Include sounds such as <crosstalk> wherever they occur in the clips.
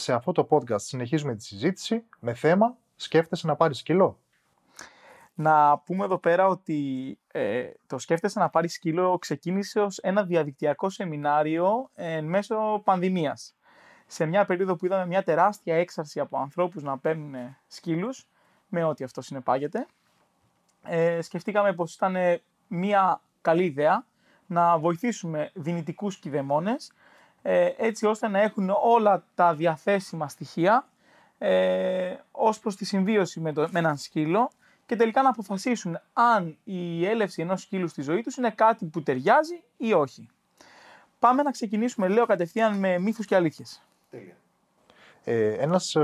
Σε αυτό το podcast συνεχίζουμε τη συζήτηση με θέμα «Σκέφτεσαι να πάρεις σκύλο» να πούμε εδώ πέρα ότι ε, το σκέφτεσαι να πάρεις σκύλο ξεκίνησε ως ένα διαδικτυακό σεμινάριο εν μέσω πανδημίας. Σε μια περίοδο που είδαμε μια τεράστια έξαρση από ανθρώπους να παίρνουν σκύλους, με ό,τι αυτό συνεπάγεται, ε, σκεφτήκαμε πως ήταν μια καλή ιδέα να βοηθήσουμε δυνητικούς κηδεμόνες, ε, έτσι ώστε να έχουν όλα τα διαθέσιμα στοιχεία ε, ως προς τη συμβίωση με, το, με έναν σκύλο και τελικά να αποφασίσουν αν η έλευση ενός σκύλου στη ζωή τους είναι κάτι που ταιριάζει ή όχι. Πάμε να ξεκινήσουμε, λέω, κατευθείαν με μύθους και αλήθειες. Τέλεια. Ε, ένας, ε,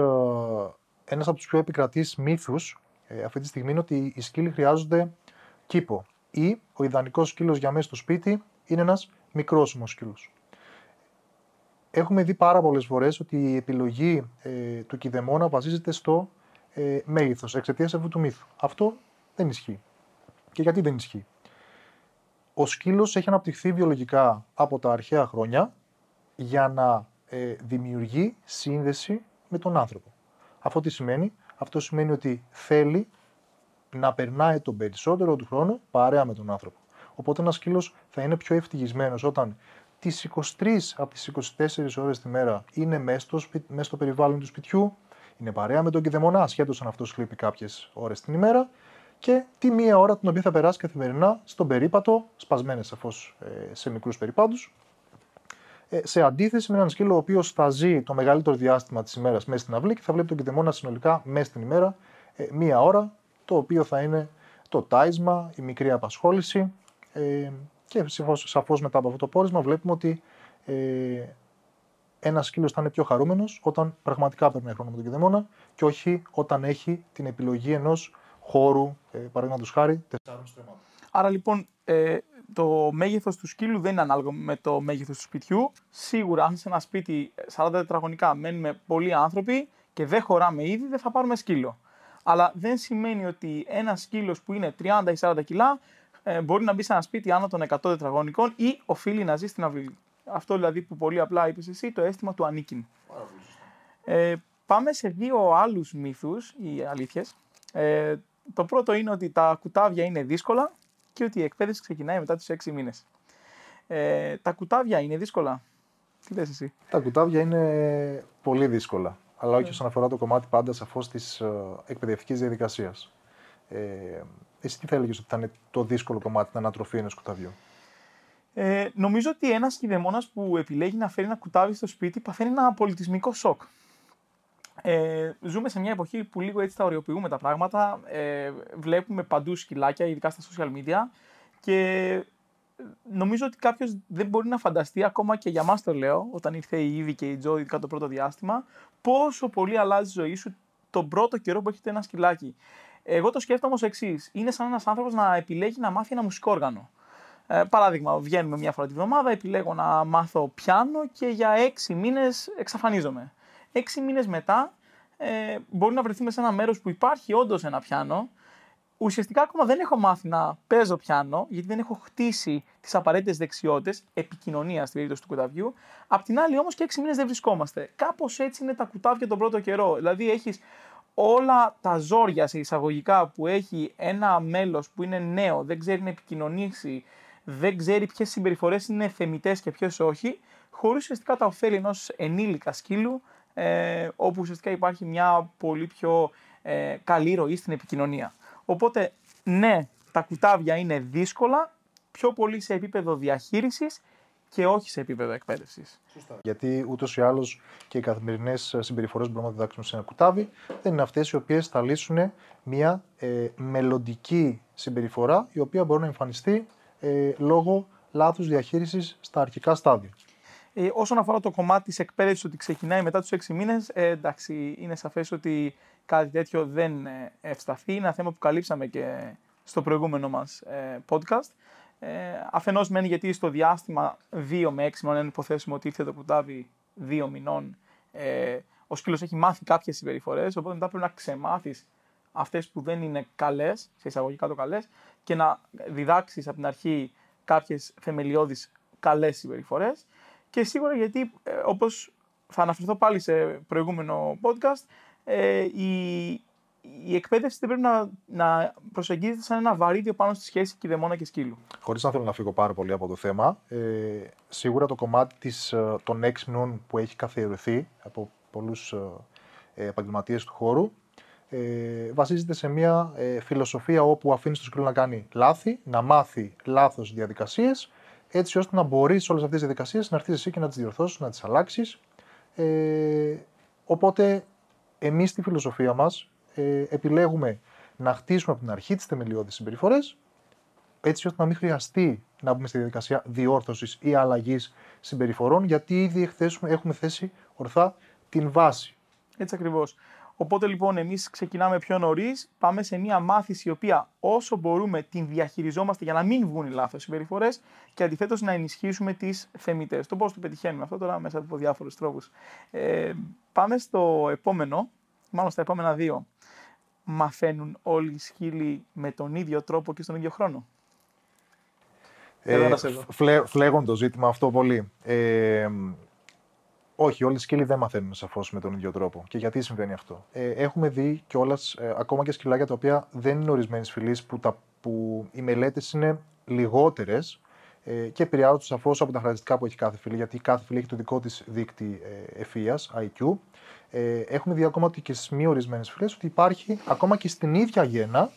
ένας από τους πιο επικρατείς μύθους ε, αυτή τη στιγμή είναι ότι οι σκύλοι χρειάζονται κήπο ή ο ιδανικός σκύλος για μέσα στο σπίτι είναι ένας μικρός σκύλος. Έχουμε δει πάρα πολλές φορές ότι η επιλογή ε, του κηδεμόνα βασίζεται στο ε, μέγεθος εξαιτίας αυτού του μύθου. Αυτό δεν ισχύει. Και γιατί δεν ισχύει; Ο σκύλος έχει αναπτυχθεί βιολογικά από τα αρχαία χρόνια για να ε, δημιουργεί σύνδεση με τον άνθρωπο. Αυτό τι σημαίνει; Αυτό σημαίνει ότι θέλει να περνάει τον περισσότερο του χρόνου παρέα με τον άνθρωπο. Οπότε ένας σκύλος θα είναι πιο ευτυχισμένος όταν τις 23 από τις 24 ώρες τη μέρα είναι μέσα στο, μέσα στο περιβάλλον του σπιτιού, είναι παρέα με τον κηδεμονά, ασχέτως αν αυτός λείπει κάποιες ώρες την ημέρα, και τη μία ώρα την οποία θα περάσει καθημερινά στον περίπατο, σπασμένες σαφώς ε, σε μικρούς περιπάτους, ε, σε αντίθεση με έναν σκύλο ο οποίος θα ζει το μεγαλύτερο διάστημα της ημέρας μέσα στην αυλή και θα βλέπει τον κηδεμόνα συνολικά μέσα στην ημέρα, ε, μία ώρα, το οποίο θα είναι το τάισμα, η μικρή απασχόληση. Και σαφώ μετά από αυτό το πόρισμα βλέπουμε ότι ένας σκύλος θα είναι πιο χαρούμενος όταν πραγματικά περνάει χρόνο με τον κηδεμόνα και όχι όταν έχει την επιλογή ενός χώρου, ε, παραδείγματος χάρη, τεσσάρων στρεμμάτων. Άρα λοιπόν ε, το μέγεθος του σκύλου δεν είναι ανάλογο με το μέγεθος του σπιτιού. Σίγουρα, αν σε ένα σπίτι 40 τετραγωνικά μένουμε πολλοί άνθρωποι και δεν χωράμε ήδη, δεν θα πάρουμε σκύλο. Αλλά δεν σημαίνει ότι ένας σκύλος που είναι 30 ή 40 κιλά ε, μπορεί να μπει σε ένα σπίτι άνω των 100 τετραγωνικών ή οφείλει να ζει στην αυλή. Αυτό δηλαδή που πολύ απλά είπες εσύ, το αίσθημα του ανήκειν. Ε, πάμε σε δύο άλλους μύθους ή αλήθειες. Ε, το πρώτο είναι ότι τα κουτάβια είναι δύσκολα και ότι η εκπαίδευση ξεκινάει μετά τους έξι μήνες. Ε, τα κουτάβια είναι δύσκολα; Τι λες εσύ; Τα κουτάβια είναι πολύ δύσκολα. Αλλά όχι όσον αφορά το κομμάτι πάντα σαφώς της ε, εκπαιδευτικής διαδικασίας. Ε, εσύ τι θα έλεγες ότι θα είναι το δύσκολο κομμάτι την ανατροφή ενός κουταβιού; Ε, νομίζω ότι ένας κηδεμόνα που επιλέγει να φέρει ένα κουτάβι στο σπίτι παθαίνει ένα πολιτισμικό σοκ. Ε, ζούμε σε μια εποχή που λίγο έτσι τα οριοποιούμε τα πράγματα. Ε, βλέπουμε παντού σκυλάκια, ειδικά στα social media. Και νομίζω ότι κάποιος δεν μπορεί να φανταστεί, ακόμα και για μας το λέω, όταν ήρθε η Ήβη και η Τζο, ειδικά το πρώτο διάστημα, πόσο πολύ αλλάζει η ζωή σου τον πρώτο καιρό που έχετε ένα σκυλάκι. Εγώ το σκέφτομαι ως εξής. Είναι σαν ένας άνθρωπος να επιλέγει να μάθει ένα μουσικό όργανο. Ε, παράδειγμα, βγαίνουμε μια φορά τη βδομάδα, επιλέγω να μάθω πιάνο και για έξι μήνες εξαφανίζομαι. Έξι μήνες μετά ε, μπορεί να βρεθούμε σε ένα μέρος που υπάρχει όντως ένα πιάνο. Ουσιαστικά ακόμα δεν έχω μάθει να παίζω πιάνο, γιατί δεν έχω χτίσει τις απαραίτητες δεξιότητες επικοινωνία στην περίπτωση του κουταβιού. Απ' την άλλη όμως και έξι μήνες δεν βρισκόμαστε. Κάπως έτσι είναι τα κουτάβια τον πρώτο καιρό. Δηλαδή έχεις όλα τα ζόρια σε εισαγωγικά που έχει ένα μέλος που είναι νέο, δεν ξέρει να επικοινωνήσει, δεν ξέρει ποιες συμπεριφορές είναι θεμητές και ποιες όχι, χωρίς ουσιαστικά τα ωφέλη ενός ενήλικα σκύλου, ε, όπου ουσιαστικά υπάρχει μια πολύ πιο ε, καλή ροή στην επικοινωνία. Οπότε, ναι, τα κουτάβια είναι δύσκολα, πιο πολύ σε επίπεδο διαχείρισης και όχι σε επίπεδο εκπαίδευσης. Γιατί ούτως ή άλλως και οι καθημερινές συμπεριφορές που μπορούμε να διδάξουμε σε ένα κουτάβι δεν είναι αυτές οι οποίες θα λύσουν μια ε, μελλοντική συμπεριφορά η οποία μπορεί να εμφανιστεί ε, λόγω λάθους διαχείρισης στα αρχικά στάδια. Ε, όσον αφορά το κομμάτι της εκπαίδευσης ότι ξεκινάει μετά τους 6 μήνες, ε, εντάξει, είναι σαφές ότι κάτι τέτοιο δεν ε, ευσταθεί. Είναι ένα θέμα που καλύψαμε και στο προηγούμενο μας ε, podcast. Ε, Αφενός μένει γιατί στο διάστημα 2 με 6 μήνων, αν υποθέσουμε ότι ήρθε το κουτάβι 2 μηνών, ε, ο σκύλος έχει μάθει κάποιες συμπεριφορές, οπότε μετά πρέπει να ξεμάθεις αυτές που δεν είναι καλές, σε εισαγωγικά το καλές, και να διδάξεις από την αρχή κάποιες θεμελιώδεις καλές συμπεριφορές. Και σίγουρα γιατί, ε, όπως θα αναφερθώ πάλι σε προηγούμενο podcast, ε, η, η εκπαίδευση δεν πρέπει να, να προσεγγίζεται σαν ένα βαρύδιο πάνω στη σχέση κηδεμόνα και σκύλου. Χωρίς να θέλω να φύγω πάρα πολύ από το θέμα, ε, σίγουρα το κομμάτι της, ε, των έξι μηνών που έχει καθιερωθεί από πολλούς ε, επαγγελματίες του χώρου ε, βασίζεται σε μια ε, φιλοσοφία όπου αφήνεις το σκύλο να κάνει λάθη, να μάθει λάθος διαδικασίες, έτσι ώστε να μπορείς όλες αυτές τις διαδικασίες να έρθεις εσύ και να τις διορθώσεις, να τις αλλάξεις. Ε, οπότε, εμείς στη φιλοσοφία μας ε, επιλέγουμε να χτίσουμε από την αρχή τις θεμελιώδεις συμπεριφορές, έτσι ώστε να μην χρειαστεί να μπούμε στη διαδικασία διόρθωσης ή αλλαγής συμπεριφορών, γιατί ήδη έχουμε θέσει ορθά την βάση. Έτσι ακριβώς. Οπότε λοιπόν εμείς ξεκινάμε πιο νωρίς, πάμε σε μια μάθηση η οποία όσο μπορούμε την διαχειριζόμαστε για να μην βγουν οι λάθος συμπεριφορές και αντιθέτως να ενισχύσουμε τις θεμητές. Το πώς το πετυχαίνουμε αυτό τώρα μέσα από διάφορους τρόπους. Ε, πάμε στο επόμενο, μάλλον στα επόμενα δύο. Μαθαίνουν όλοι οι σκύλοι με τον ίδιο τρόπο και στον ίδιο χρόνο; Ε, φλέ, το ζήτημα αυτό πολύ. Ε, όχι, όλοι οι σκύλοι δεν μαθαίνουν σαφώς με τον ίδιο τρόπο. Και γιατί συμβαίνει αυτό; Ε, έχουμε δει κιόλας ε, ακόμα και σκυλάκια τα οποία δεν είναι ορισμένης φυλής, που, που οι μελέτες είναι λιγότερες ε, και επηρεάζονται σαφώ από τα χαρακτηριστικά που έχει κάθε φυλή, γιατί κάθε φυλή έχει το δικό της δείκτη ε, ευφυα, IQ. Ε, έχουμε δει ακόμα και στις μη ορισμένες φυλές ότι υπάρχει ακόμα και στην ίδια γένα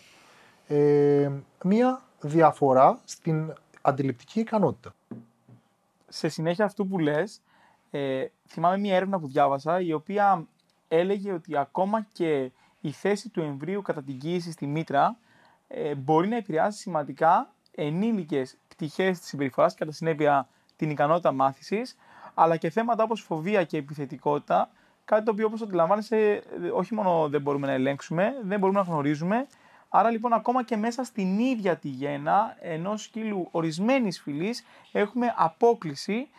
ε, μία διαφορά στην αντιληπτική ικανότητα. Σε συνέχεια αυτού που λες, ε, θυμάμαι μια έρευνα που διάβασα η οποία έλεγε ότι ακόμα και η θέση του εμβρίου κατά την κοίηση στη μήτρα ε, μπορεί να επηρεάσει σημαντικά ενήλικες πτυχές της συμπεριφοράς κατά συνέπεια την ικανότητα μάθησης αλλά και θέματα όπως φοβία και επιθετικότητα κάτι το οποίο όπως αντιλαμβάνεσαι όχι μόνο δεν μπορούμε να ελέγξουμε, δεν μπορούμε να γνωρίζουμε Άρα λοιπόν ακόμα και μέσα στην ίδια τη γένα ενός σκύλου ορισμένης φυλής έχουμε απόκληση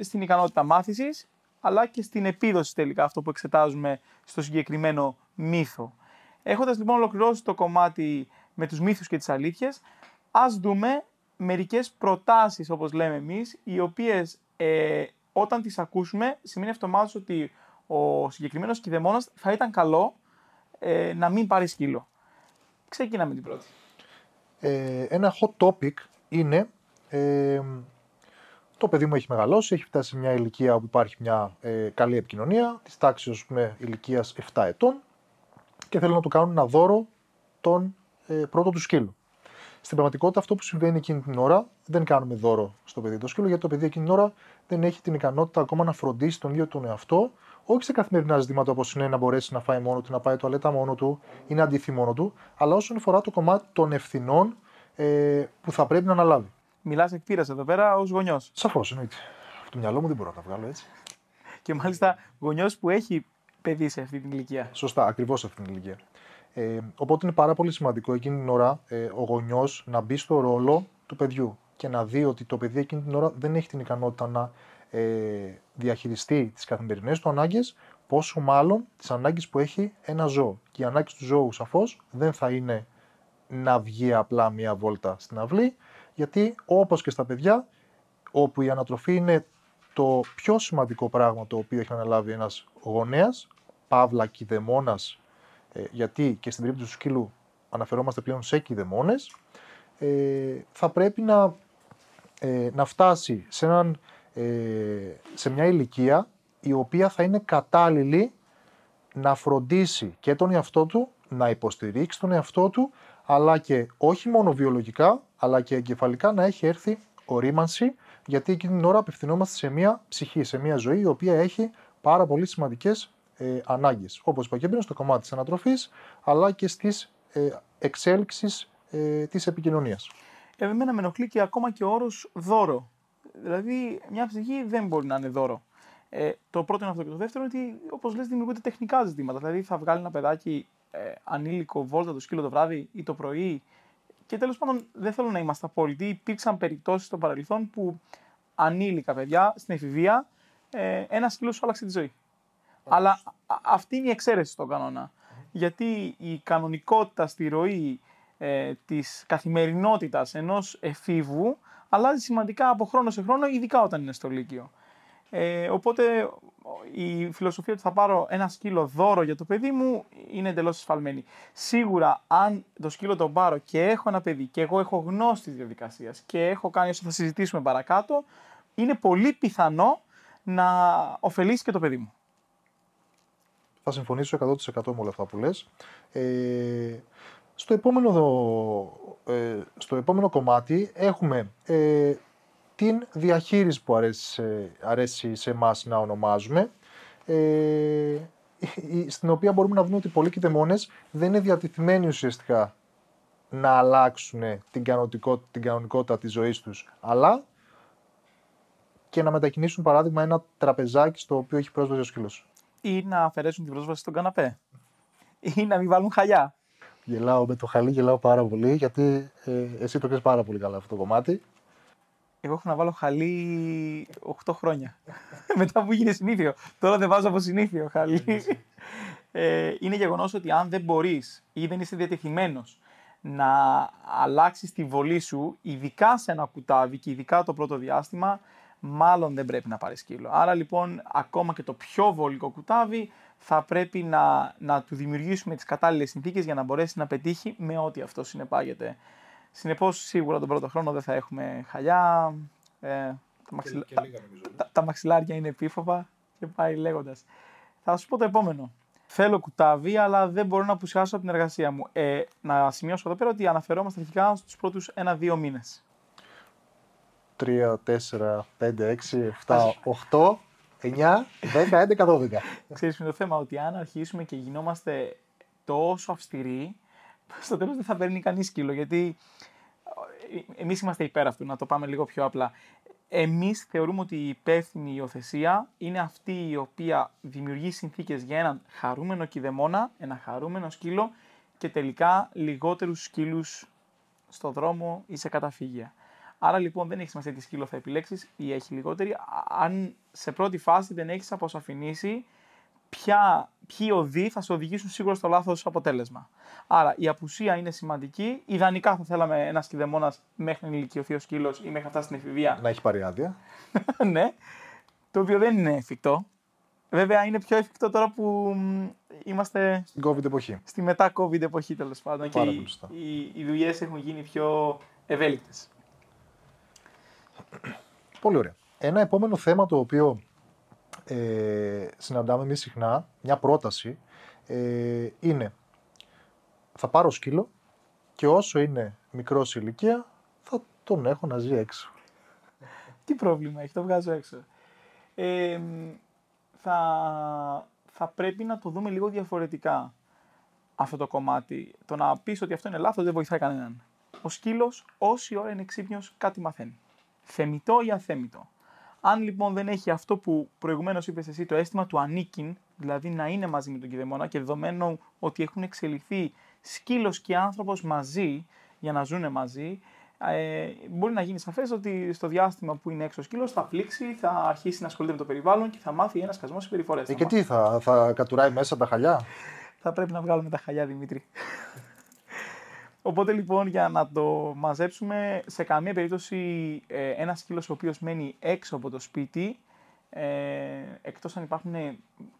στην ικανότητα μάθησης, αλλά και στην επίδοση τελικά, αυτό που εξετάζουμε στο συγκεκριμένο μύθο. Έχοντας λοιπόν ολοκληρώσει το κομμάτι με τους μύθους και τις αλήθειες, ας δούμε μερικές προτάσεις, όπως λέμε εμείς, οι οποίες ε, όταν τις ακούσουμε, σημαίνει αυτομάτως ότι ο συγκεκριμένος κηδεμόνας θα ήταν καλό ε, να μην πάρει σκύλο. Ξεκινάμε την πρώτη. Ε, ένα hot topic είναι ε, το παιδί μου έχει μεγαλώσει, έχει φτάσει σε μια ηλικία όπου υπάρχει μια ε, καλή επικοινωνία, της τάξης με ηλικίας 7 ετών και θέλω να του κάνουν ένα δώρο τον ε, πρώτο του σκύλου. Στην πραγματικότητα, αυτό που συμβαίνει εκείνη την ώρα, δεν κάνουμε δώρο στο παιδί το σκύλο, γιατί το παιδί εκείνη την ώρα δεν έχει την ικανότητα ακόμα να φροντίσει τον ίδιο τον εαυτό, όχι σε καθημερινά ζητήματα όπως είναι να μπορέσει να φάει μόνο του, να πάει τουαλέτα μόνο του ή να αντιθεί μόνο του, αλλά όσον αφορά το κομμάτι των ευθυνών ε, που θα πρέπει να αναλάβει. Μιλάς εκπείρα εδώ πέρα ως γονιός. Σαφώς, εννοείται. Από το μυαλό μου δεν μπορώ να τα βγάλω έτσι. Και μάλιστα γονιός που έχει παιδί σε αυτή την ηλικία. Σωστά, ακριβώς σε αυτή την ηλικία. Ε, οπότε είναι πάρα πολύ σημαντικό εκείνη την ώρα ε, ο γονιός να μπει στο ρόλο του παιδιού και να δει ότι το παιδί εκείνη την ώρα δεν έχει την ικανότητα να ε, διαχειριστεί τις καθημερινές του ανάγκες, πόσο μάλλον τις ανάγκες που έχει ένα ζώο. Και οι ανάγκες του ζώου σαφώς δεν θα είναι να βγει απλά μία βόλτα στην αυλή, γιατί όπως και στα παιδιά, όπου η ανατροφή είναι το πιο σημαντικό πράγμα το οποίο έχει αναλάβει ένας γονέας, παύλα κηδεμόνας, ε, γιατί και στην περίπτωση του σκύλου αναφερόμαστε πλέον σε κηδεμόνες, ε, θα πρέπει να, ε, να φτάσει σε, έναν, σε μια ηλικία η οποία θα είναι κατάλληλη να φροντίσει και τον εαυτό του, να υποστηρίξει τον εαυτό του, αλλά και όχι μόνο βιολογικά, αλλά και εγκεφαλικά να έχει έρθει ορίμανση, γιατί εκείνη την ώρα απευθυνόμαστε σε μια ψυχή, σε μια ζωή η οποία έχει πάρα πολύ σημαντικές ε, ανάγκες. Όπως είπα και πριν, στο κομμάτι της ανατροφής, αλλά και στις ε, εξέλιξει ε, της επικοινωνίας. Εμένα με ενοχλεί και ακόμα και ο όρος δώρο. Δηλαδή, μια ψυχή δεν μπορεί να είναι δώρο. Ε, το πρώτο είναι αυτό. Και το δεύτερο είναι ότι, όπως λες, δημιουργούνται τεχνικά ζητήματα. Δηλαδή, θα βγάλει ένα παιδάκι ε, ανήλικο βόλτα το σκύλο το βράδυ ή το πρωί και τέλος πάντων, δεν θέλω να είμαστε απόλυτοι. Υπήρξαν περιπτώσεις στο παρελθόν που ανήλικα παιδιά στην εφηβεία ε, ένα σκύλο σου άλλαξε τη ζωή. Αλλά αυτή είναι η εξαίρεση στον κανόνα. Γιατί η κανονικότητα στη ροή ε, της καθημερινότητας ενός εφήβου αλλάζει σημαντικά από χρόνο σε χρόνο, ειδικά όταν είναι στο Λύκειο. Ε, οπότε η φιλοσοφία ότι θα πάρω ένα σκύλο δώρο για το παιδί μου είναι εντελώς ασφαλμένη. Σίγουρα, αν το σκύλο το πάρω και έχω ένα παιδί και εγώ έχω γνώση της διαδικασίας και έχω κάνει όσο θα συζητήσουμε παρακάτω, είναι πολύ πιθανό να ωφελήσει και το παιδί μου. Θα συμφωνήσω 100% με όλα αυτά που λες. Ε, στο, επόμενο, ε, στο επόμενο κομμάτι έχουμε ε, την διαχείριση που αρέσει, αρέσει σε εμάς να ονομάζουμε, ε, στην οποία μπορούμε να δούμε ότι πολλοί κηδεμόνες δεν είναι διατεθειμένοι ουσιαστικά να αλλάξουν την κανονικότητα, την κανονικότητα της ζωής τους, αλλά και να μετακινήσουν παράδειγμα ένα τραπεζάκι στο οποίο έχει πρόσβαση ο σκύλος. Ή να αφαιρέσουν την πρόσβαση στον καναπέ. Ή να μην βάλουν χαλιά. Γελάω με το χαλί, γελάω πάρα πολύ, γιατί ε, εσύ το ξέρει πάρα πολύ καλά αυτό το κομμάτι. Εγώ έχω να βάλω χαλί 8 χρόνια. <laughs> Μετά που γίνει συνήθιο. Τώρα δεν βάζω από συνήθιο χαλί. ε, είναι γεγονός ότι αν δεν μπορείς ή δεν είσαι διατεθειμένος να αλλάξεις τη βολή σου, ειδικά σε ένα κουτάβι και ειδικά το πρώτο διάστημα, μάλλον δεν πρέπει να πάρει σκύλο. Άρα λοιπόν, ακόμα και το πιο βολικό κουτάβι θα πρέπει να, να του δημιουργήσουμε τις κατάλληλες συνθήκες για να μπορέσει να πετύχει με ό,τι αυτό συνεπάγεται. Συνεπώς, σίγουρα τον πρώτο χρόνο δεν θα έχουμε χαλιά. Ε, τα, μαξιλ... και, τα, τα, μαξιλάρια είναι επίφοβα και πάει λέγοντας. Θα σου πω το επόμενο. Θέλω κουτάβι, αλλά δεν μπορώ να απουσιάσω από την εργασία μου. Ε, να σημειώσω εδώ πέρα ότι αναφερόμαστε αρχικά στους πρώτους ένα-δύο μήνες. 3, 4, 5, 6, 7, 8, 9, 10, 11, 12. Ξέρεις με το θέμα ότι αν αρχίσουμε και γινόμαστε τόσο αυστηροί, στο τέλος δεν θα παίρνει κανείς σκύλο, γιατί ε, εμείς είμαστε υπέρ αυτού, να το πάμε λίγο πιο απλά. Εμείς θεωρούμε ότι η υπεύθυνη υιοθεσία είναι αυτή η οποία δημιουργεί συνθήκες για έναν χαρούμενο κηδεμόνα, ένα χαρούμενο σκύλο και τελικά λιγότερους σκύλους στο δρόμο ή σε καταφύγια. Άρα λοιπόν δεν έχει σημασία τι σκύλο θα επιλέξεις ή έχει λιγότερη, αν σε πρώτη φάση δεν έχεις αποσαφηνίσει ποια, ποιοι οδοί θα σε οδηγήσουν σίγουρα στο λάθος αποτέλεσμα. Άρα η απουσία είναι σημαντική. Ιδανικά θα θέλαμε ένας κηδεμόνας μέχρι να ηλικιωθεί ο σκύλος ή μέχρι να φτάσει στην εφηβεία. Να έχει πάρει άδεια. <laughs> ναι. Το οποίο δεν είναι εφικτό. Βέβαια είναι πιο εφικτό τώρα που είμαστε. Στην COVID εποχή. Στη μετά COVID εποχή τέλος πάντων. Πάρα και οι, οι, οι δουλειές έχουν γίνει πιο ευέλικτες. Πολύ ωραία. Ένα επόμενο θέμα το οποίο ε, συναντάμε εμείς συχνά, μια πρόταση, ε, είναι θα πάρω σκύλο και όσο είναι μικρός ηλικία θα τον έχω να ζει έξω. <laughs> Τι πρόβλημα έχει, το βγάζω έξω. Ε, θα, θα πρέπει να το δούμε λίγο διαφορετικά αυτό το κομμάτι. Το να πεις ότι αυτό είναι λάθος δεν βοηθάει κανέναν. Ο σκύλος όση ώρα είναι ξύπνιος κάτι μαθαίνει θεμητό ή αθέμητο. Αν λοιπόν δεν έχει αυτό που προηγουμένως είπες εσύ, το αίσθημα του ανήκειν, δηλαδή να είναι μαζί με τον κηδεμόνα και δεδομένου ότι έχουν εξελιχθεί σκύλος και άνθρωπος μαζί για να ζουν μαζί, ε, μπορεί να γίνει σαφές ότι στο διάστημα που είναι έξω ο σκύλος θα πλήξει, θα αρχίσει να ασχολείται με το περιβάλλον και θα μάθει ένας σκασμό συμπεριφορές. Ε, και τι, θα, θα κατουράει μέσα τα χαλιά; θα πρέπει να βγάλουμε τα χαλιά, Δημήτρη. Οπότε λοιπόν για να το μαζέψουμε, σε καμία περίπτωση ε, ένας σκύλος ο οποίος μένει έξω από το σπίτι, ε, εκτός αν υπάρχουν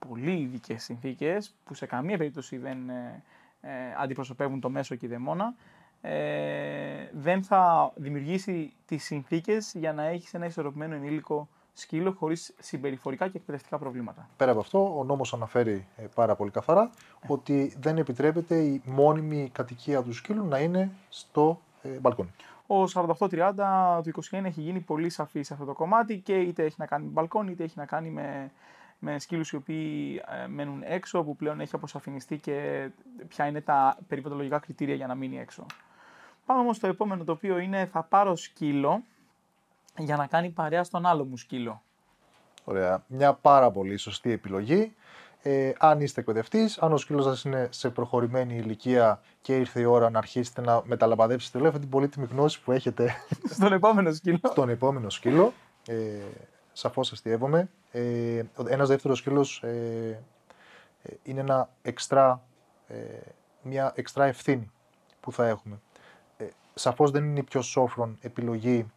πολύ ειδικέ συνθήκες που σε καμία περίπτωση δεν ε, ε αντιπροσωπεύουν το μέσο κηδεμόνα, ε, δεν θα δημιουργήσει τις συνθήκες για να έχεις ένα ισορροπημένο ενήλικο σκύλο χωρίς συμπεριφορικά και εκπαιδευτικά προβλήματα. Πέρα από αυτό, ο νόμος αναφέρει ε, πάρα πολύ καθαρά ότι δεν επιτρέπεται η μόνιμη κατοικία του σκύλου να είναι στο ε, μπαλκόνι. Ο 4830 του 21 έχει γίνει πολύ σαφή σε αυτό το κομμάτι και είτε έχει να κάνει με μπαλκόνι είτε έχει να κάνει με, με σκύλους οι οποίοι ε, μένουν έξω, που πλέον έχει αποσαφινιστεί και ποια είναι τα περιβαλλοντολογικά κριτήρια για να μείνει έξω. Πάμε όμως στο επόμενο το οποίο είναι θα πάρω σκύλο για να κάνει παρέα στον άλλο μου σκύλο. Ωραία. Μια πάρα πολύ σωστή επιλογή. Ε, αν είστε εκπαιδευτής, αν ο σκύλος σας είναι σε προχωρημένη ηλικία και ήρθε η ώρα να αρχίσετε να μεταλαμπαδεύσετε όλη αυτή την πολύτιμη γνώση που έχετε <laughs> στον επόμενο σκύλο. στον επόμενο σκύλο. Ε, Σαφώς αστείευομαι. Ε, ένας δεύτερος σκύλος ε, ε, είναι ένα εξτρά, ε, μια εξτρά ευθύνη που θα έχουμε. Ε, σαφώς δεν είναι η πιο σόφρον επιλογή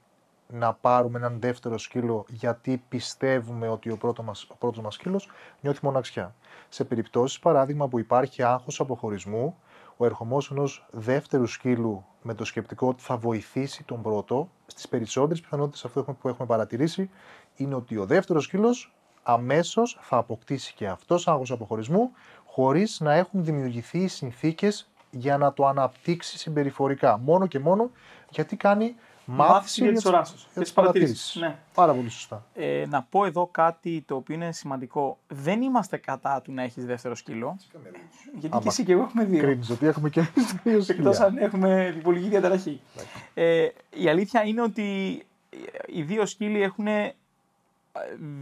να πάρουμε έναν δεύτερο σκύλο γιατί πιστεύουμε ότι ο πρώτο μας, ο πρώτος μας σκύλος νιώθει μοναξιά. Σε περιπτώσεις, παράδειγμα, που υπάρχει άγχος αποχωρισμού, ο ερχομός ενός δεύτερου σκύλου με το σκεπτικό ότι θα βοηθήσει τον πρώτο, στις περισσότερες πιθανότητες αυτό που έχουμε παρατηρήσει, είναι ότι ο δεύτερος σκύλος αμέσως θα αποκτήσει και αυτός άγχος αποχωρισμού, χωρίς να έχουν δημιουργηθεί οι συνθήκες για να το αναπτύξει συμπεριφορικά. Μόνο και μόνο γιατί κάνει μάθηση για τις παρατηρήσεις. Ναι. Πάρα πολύ σωστά. Ε, να πω εδώ κάτι το οποίο είναι σημαντικό. Δεν είμαστε κατά του να έχεις δεύτερο σκύλο. Γιατί και εσύ και εγώ έχουμε δύο. Κρίνεις ότι έχουμε και δύο σκύλα. Εκτός αν έχουμε διπολική διαταραχή. ε, η αλήθεια είναι ότι οι δύο σκύλοι έχουν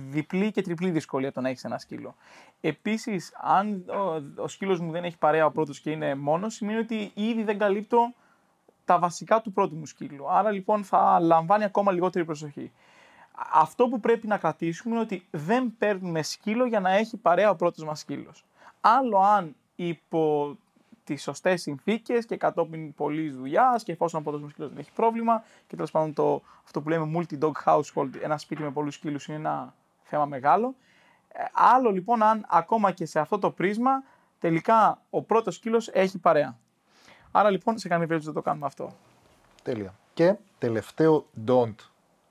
διπλή και τριπλή δυσκολία το να έχεις ένα σκύλο. Επίσης, αν ο, ο σκύλος μου δεν έχει παρέα ο πρώτος και είναι μόνος, σημαίνει ότι ήδη δεν καλύπτω τα βασικά του πρώτου μου σκύλου. Άρα λοιπόν θα λαμβάνει ακόμα λιγότερη προσοχή. Αυτό που πρέπει να κρατήσουμε είναι ότι δεν παίρνουμε σκύλο για να έχει παρέα ο πρώτος μας σκύλος. Άλλο αν υπό τις σωστές συνθήκες και κατόπιν πολλής δουλειάς και εφόσον ο πρώτος σκύλος δεν έχει πρόβλημα και τέλος πάντων το, αυτό που λέμε multi-dog household, ένα σπίτι με πολλούς σκύλους είναι ένα θέμα μεγάλο. Ε, άλλο λοιπόν αν ακόμα και σε αυτό το πρίσμα τελικά ο πρώτος σκύλος έχει παρέα. Άρα λοιπόν σε καμία περίπτωση δεν το κάνουμε αυτό. Τέλεια. Και τελευταίο don't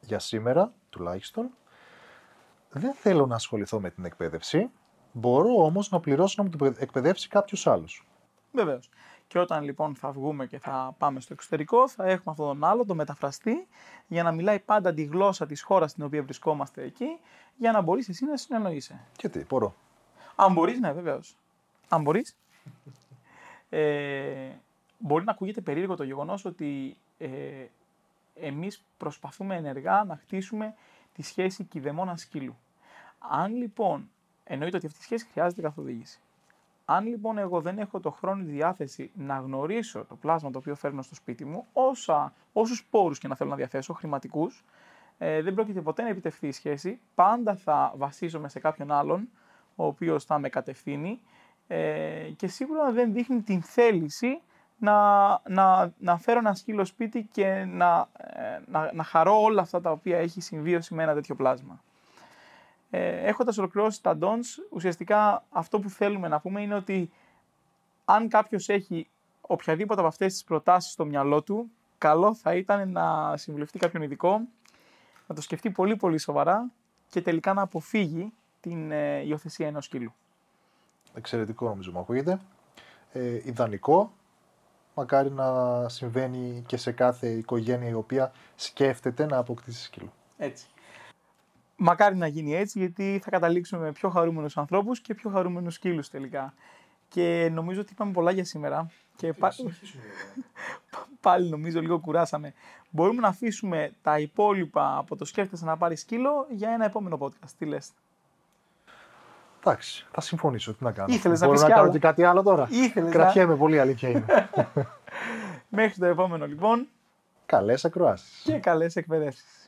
για σήμερα τουλάχιστον. Δεν θέλω να ασχοληθώ με την εκπαίδευση. Μπορώ όμως να πληρώσω να μου την εκπαιδεύσει κάποιος άλλος. Βεβαίως. Και όταν λοιπόν θα βγούμε και θα πάμε στο εξωτερικό, θα έχουμε αυτόν τον άλλο, τον μεταφραστή, για να μιλάει πάντα τη γλώσσα της χώρας στην οποία βρισκόμαστε εκεί, για να μπορείς εσύ να συνεννοείσαι. Και τι, μπορώ. Αν μπορείς, ναι, βεβαίως. Αν μπορείς. Ε, μπορεί να ακούγεται περίεργο το γεγονός ότι ε, εμείς προσπαθούμε ενεργά να χτίσουμε τη σχέση κηδεμόνα σκύλου. Αν λοιπόν, εννοείται ότι αυτή η σχέση χρειάζεται καθοδήγηση. Αν λοιπόν εγώ δεν έχω το χρόνο τη διάθεση να γνωρίσω το πλάσμα το οποίο φέρνω στο σπίτι μου, όσα, όσους πόρους και να θέλω να διαθέσω, χρηματικούς, ε, δεν πρόκειται ποτέ να επιτευχθεί η σχέση. Πάντα θα βασίζομαι σε κάποιον άλλον, ο οποίος θα με κατευθύνει ε, και σίγουρα δεν δείχνει την θέληση να, να, να φέρω ένα σκύλο σπίτι και να, ε, να, να χαρώ όλα αυτά τα οποία έχει συμβίωση με ένα τέτοιο πλάσμα. Ε, έχοντας ολοκληρώσει τα dons, ουσιαστικά αυτό που θέλουμε να πούμε είναι ότι αν κάποιος έχει οποιαδήποτε από αυτές τις προτάσεις στο μυαλό του, καλό θα ήταν να συμβουλευτεί κάποιον ειδικό, να το σκεφτεί πολύ πολύ σοβαρά και τελικά να αποφύγει την ε, υιοθεσία ενός σκύλου. Εξαιρετικό νομίζω μου ακούγεται. Ε, ιδανικό, μακάρι να συμβαίνει και σε κάθε οικογένεια η οποία σκέφτεται να αποκτήσει σκύλο. Έτσι. Μακάρι να γίνει έτσι, γιατί θα καταλήξουμε με πιο χαρούμενους ανθρώπους και πιο χαρούμενους σκύλους τελικά. Και νομίζω ότι είπαμε πολλά για σήμερα. Και πάλι... <laughs> πάλι νομίζω λίγο κουράσαμε. Μπορούμε να αφήσουμε τα υπόλοιπα από το σκέφτεσαι να πάρεις σκύλο για ένα επόμενο podcast. Τι λες; Εντάξει, θα συμφωνήσω. Τι να κάνω. Ήθελες να να, να κάνω και κάτι άλλο τώρα. Ήθελες Κρατιέμαι πολύ, αλήθεια είναι. <laughs> Μέχρι το επόμενο λοιπόν. Καλές ακροάσεις. Και καλές εκπαιδεύσεις.